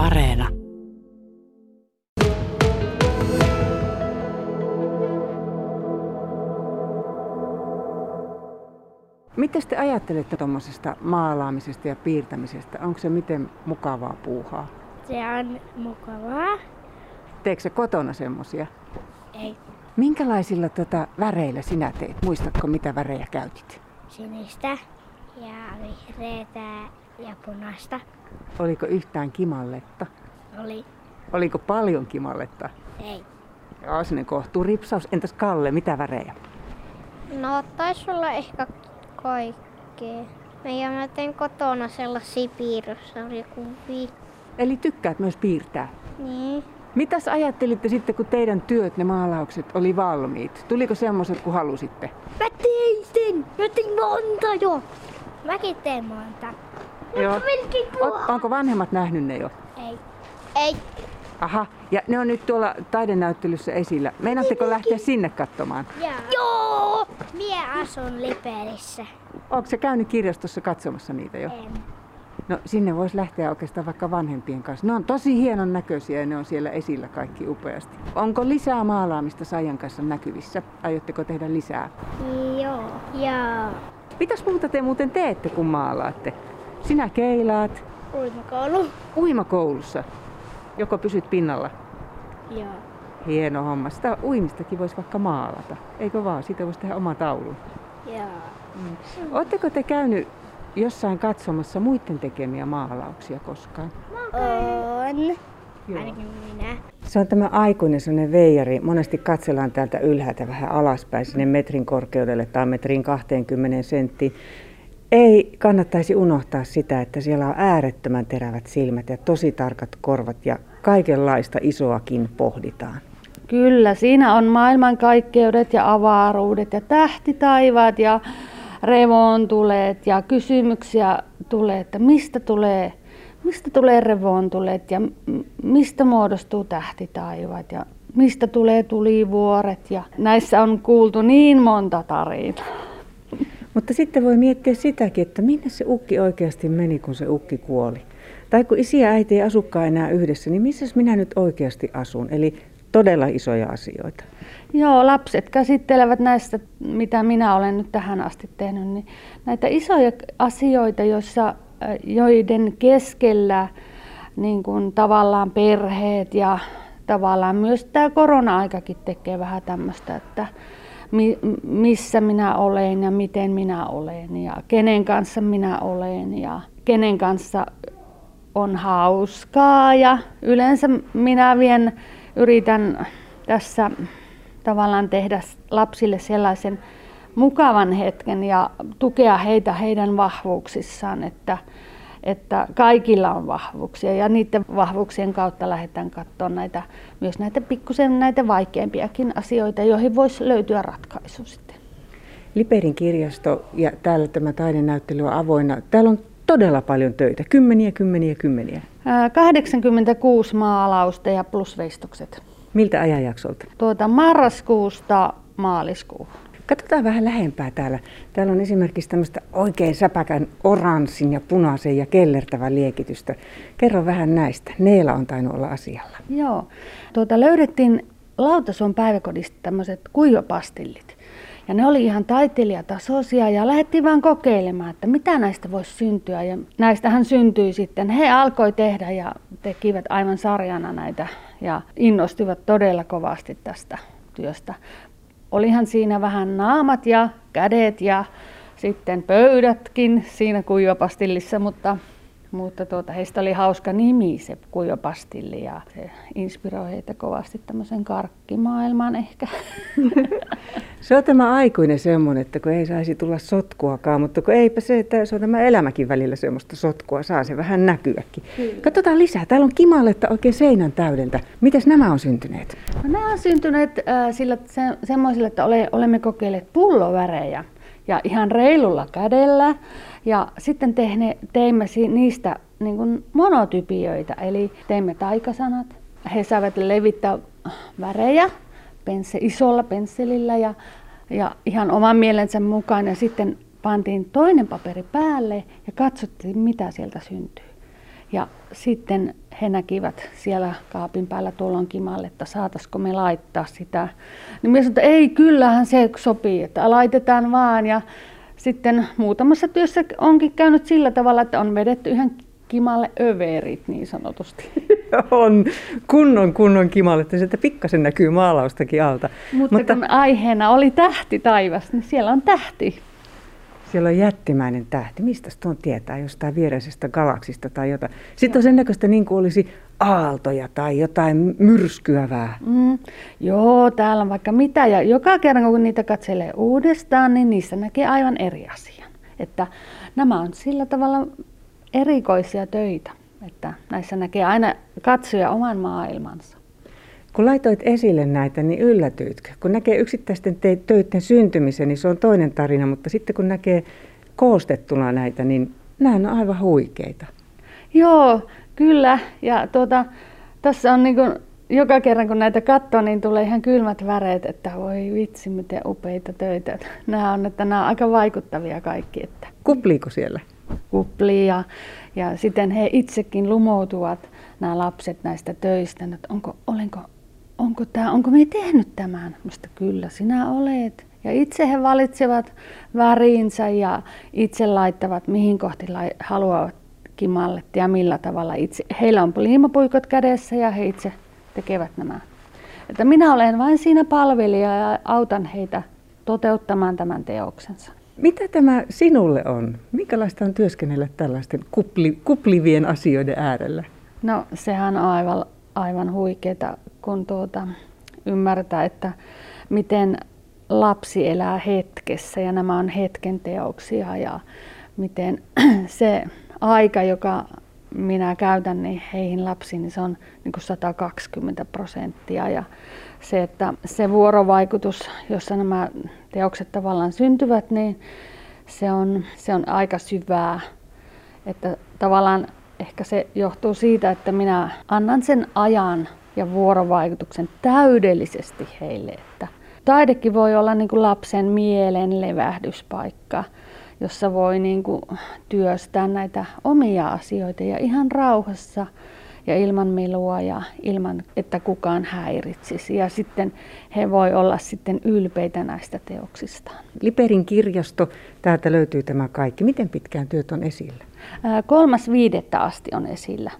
Areena. Miten te ajattelette tuommoisesta maalaamisesta ja piirtämisestä? Onko se miten mukavaa puuhaa? Se on mukavaa. Teekö se kotona semmosia? Ei Minkälaisilla tota väreillä sinä teet? Muistatko mitä värejä käytit? sinistä ja vihreätä ja punaista. Oliko yhtään kimalletta? Oli. Oliko paljon kimalletta? Ei. Joo, sinne kohtuu ripsaus. Entäs Kalle, mitä värejä? No taisi olla ehkä kaikkea. Ja mä tein kotona sellaisia piirrossarjakuvia. Eli tykkäät myös piirtää. Niin. Mitäs ajattelitte sitten, kun teidän työt, ne maalaukset, oli valmiit? Tuliko semmoiset, kun halusitte? Mä tein sen! Mä tein monta jo! Mäkin teen monta. Joo. O- onko vanhemmat nähnyt ne jo? Ei. Ei. Aha, ja ne on nyt tuolla taidenäyttelyssä esillä. Meinaatteko lähteä sinne katsomaan? Ja. Joo! Mie asun Liperissä. Onko se käynyt kirjastossa katsomassa niitä jo? En. No sinne voisi lähteä oikeastaan vaikka vanhempien kanssa. Ne on tosi hienon näköisiä ja ne on siellä esillä kaikki upeasti. Onko lisää maalaamista Saijan kanssa näkyvissä? Aiotteko tehdä lisää? Joo. Ja Mitäs muuta te muuten teette, kun maalaatte? Sinä keilaat uimakoulu. uimakoulussa. Joko pysyt pinnalla? Joo. Hieno homma. Sitä uimistakin voisi vaikka maalata. Eikö vaan? Siitä voisi tehdä oma taulun. Joo. Oletteko te käynyt jossain katsomassa muiden tekemiä maalauksia koskaan? On. Ainakin minä. Se on tämä aikuinen sellainen veijari. Monesti katsellaan täältä ylhäältä vähän alaspäin sinne metrin korkeudelle tai metrin 20 senttiin. Ei kannattaisi unohtaa sitä, että siellä on äärettömän terävät silmät ja tosi tarkat korvat ja kaikenlaista isoakin pohditaan. Kyllä, siinä on maailmankaikkeudet ja avaruudet ja tähtitaivaat ja revontulet ja kysymyksiä tulee, että mistä tulee, mistä tulee revontulet ja mistä muodostuu tähtitaivaat ja mistä tulee tulivuoret ja näissä on kuultu niin monta tarinaa. Mutta sitten voi miettiä sitäkin, että minne se ukki oikeasti meni, kun se ukki kuoli. Tai kun isi ja äiti ei asukaan enää yhdessä, niin missä minä nyt oikeasti asun? Eli todella isoja asioita. Joo, lapset käsittelevät näistä, mitä minä olen nyt tähän asti tehnyt, niin näitä isoja asioita, joissa, joiden keskellä niin kuin tavallaan perheet ja tavallaan myös tämä korona-aikakin tekee vähän tämmöistä, että mi, missä minä olen ja miten minä olen ja kenen kanssa minä olen ja kenen kanssa on hauskaa. Ja yleensä minä vien, yritän tässä tavallaan tehdä lapsille sellaisen mukavan hetken ja tukea heitä heidän vahvuuksissaan, että, että kaikilla on vahvuuksia ja niiden vahvuuksien kautta lähdetään katsomaan näitä, myös näitä pikkusen näitä vaikeampiakin asioita, joihin voisi löytyä ratkaisu sitten. Liperin kirjasto ja täällä tämä taidenäyttely on avoinna. Täällä on todella paljon töitä, kymmeniä, kymmeniä, kymmeniä. Ää, 86 maalausta ja plusveistokset. Miltä ajanjaksolta? Tuota marraskuusta maaliskuuhun. Katsotaan vähän lähempää täällä. Täällä on esimerkiksi tämmöistä oikein säpäkän oranssin ja punaisen ja kellertävän liekitystä. Kerro vähän näistä. Neela on tainnut olla asialla. Joo. Tuota, löydettiin Lautason päiväkodista tämmöiset kuivapastillit. Ja ne oli ihan taiteilijatasoisia ja lähdettiin vaan kokeilemaan, että mitä näistä voisi syntyä. Ja näistähän syntyi sitten. He alkoi tehdä ja tekivät aivan sarjana näitä ja innostivat todella kovasti tästä työstä. Olihan siinä vähän naamat ja kädet ja sitten pöydätkin siinä kuivapastillissa, mutta, mutta tuota, heistä oli hauska nimi se kuivapastilli ja se inspiroi heitä kovasti tämmöisen karkkimaailmaan ehkä. Se on tämä aikuinen semmoinen, että kun ei saisi tulla sotkuakaan, mutta kun eipä se, että se on tämä elämäkin välillä semmoista sotkua, saa se vähän näkyäkin. Kyllä. Katsotaan lisää. Täällä on kimaletta oikein seinän täydeltä. Mites nämä on syntyneet? No, nämä on syntyneet äh, sillä se, semmoisille, että ole, olemme kokeilleet pullovärejä ja ihan reilulla kädellä. Ja sitten tehne, teimme niistä niin kuin monotypioita, eli teimme taikasanat. He saavat levittää värejä pense, isolla pensselillä ja, ja ihan oman mielensä mukaan. Ja sitten pantiin toinen paperi päälle ja katsottiin, mitä sieltä syntyy. Ja sitten he näkivät siellä kaapin päällä tuolon kimalle, että saataisiko me laittaa sitä. Niin minä sanoin, että ei, kyllähän se sopii, että laitetaan vaan. Ja sitten muutamassa työssä onkin käynyt sillä tavalla, että on vedetty ihan kimalle överit niin sanotusti. On kunnon kunnon kimalle, että sieltä pikkasen näkyy maalaustakin alta. Mutta, Mutta kun aiheena oli tähti taivas, niin siellä on tähti. Siellä on jättimäinen tähti. Mistä tuon tietää? Jostain viereisestä galaksista tai jotain. Sitten on sen näköistä niin kuin olisi aaltoja tai jotain myrskyävää. Mm, joo, täällä on vaikka mitä. Ja joka kerran kun niitä katselee uudestaan, niin niissä näkee aivan eri asian. Että nämä on sillä tavalla erikoisia töitä, että näissä näkee aina katsoja oman maailmansa. Kun laitoit esille näitä, niin yllätyitkö? Kun näkee yksittäisten te- töiden syntymisen, niin se on toinen tarina, mutta sitten kun näkee koostettuna näitä, niin nämä on aivan huikeita. Joo, kyllä. Ja tuota, tässä on niin kuin, joka kerran kun näitä katsoo, niin tulee ihan kylmät väreet, että voi vitsi, miten upeita töitä. Nämä on, että nämä on aika vaikuttavia kaikki. Että... Kupliiko siellä? Kuplii ja, ja sitten he itsekin lumoutuvat, nämä lapset näistä töistä, että onko, olenko onko, tämä, onko me tehnyt tämän? Mistä kyllä sinä olet. Ja itse he valitsevat väriinsä ja itse laittavat, mihin kohti haluavat kimallet ja millä tavalla itse. Heillä on liimapuikot kädessä ja he itse tekevät nämä. Että minä olen vain siinä palvelija ja autan heitä toteuttamaan tämän teoksensa. Mitä tämä sinulle on? Minkälaista on työskennellä tällaisten kupli, kuplivien asioiden äärellä? No sehän on aivan, aivan huikeaa, kun tuota, ymmärtää, että miten lapsi elää hetkessä ja nämä on hetken teoksia ja miten se aika, joka minä käytän niin heihin lapsiin, niin se on niin kuin 120 prosenttia. Ja se, että se vuorovaikutus, jossa nämä teokset tavallaan syntyvät, niin se on, se on aika syvää. Että tavallaan ehkä se johtuu siitä, että minä annan sen ajan ja vuorovaikutuksen täydellisesti heille. Että taidekin voi olla niin kuin lapsen mielen levähdyspaikka, jossa voi niin kuin työstää näitä omia asioita ja ihan rauhassa ja ilman melua ja ilman, että kukaan häiritsisi. Ja sitten he voi olla sitten ylpeitä näistä teoksistaan. Liperin kirjasto, täältä löytyy tämä kaikki. Miten pitkään työt on esillä? Kolmas viidettä asti on esillä.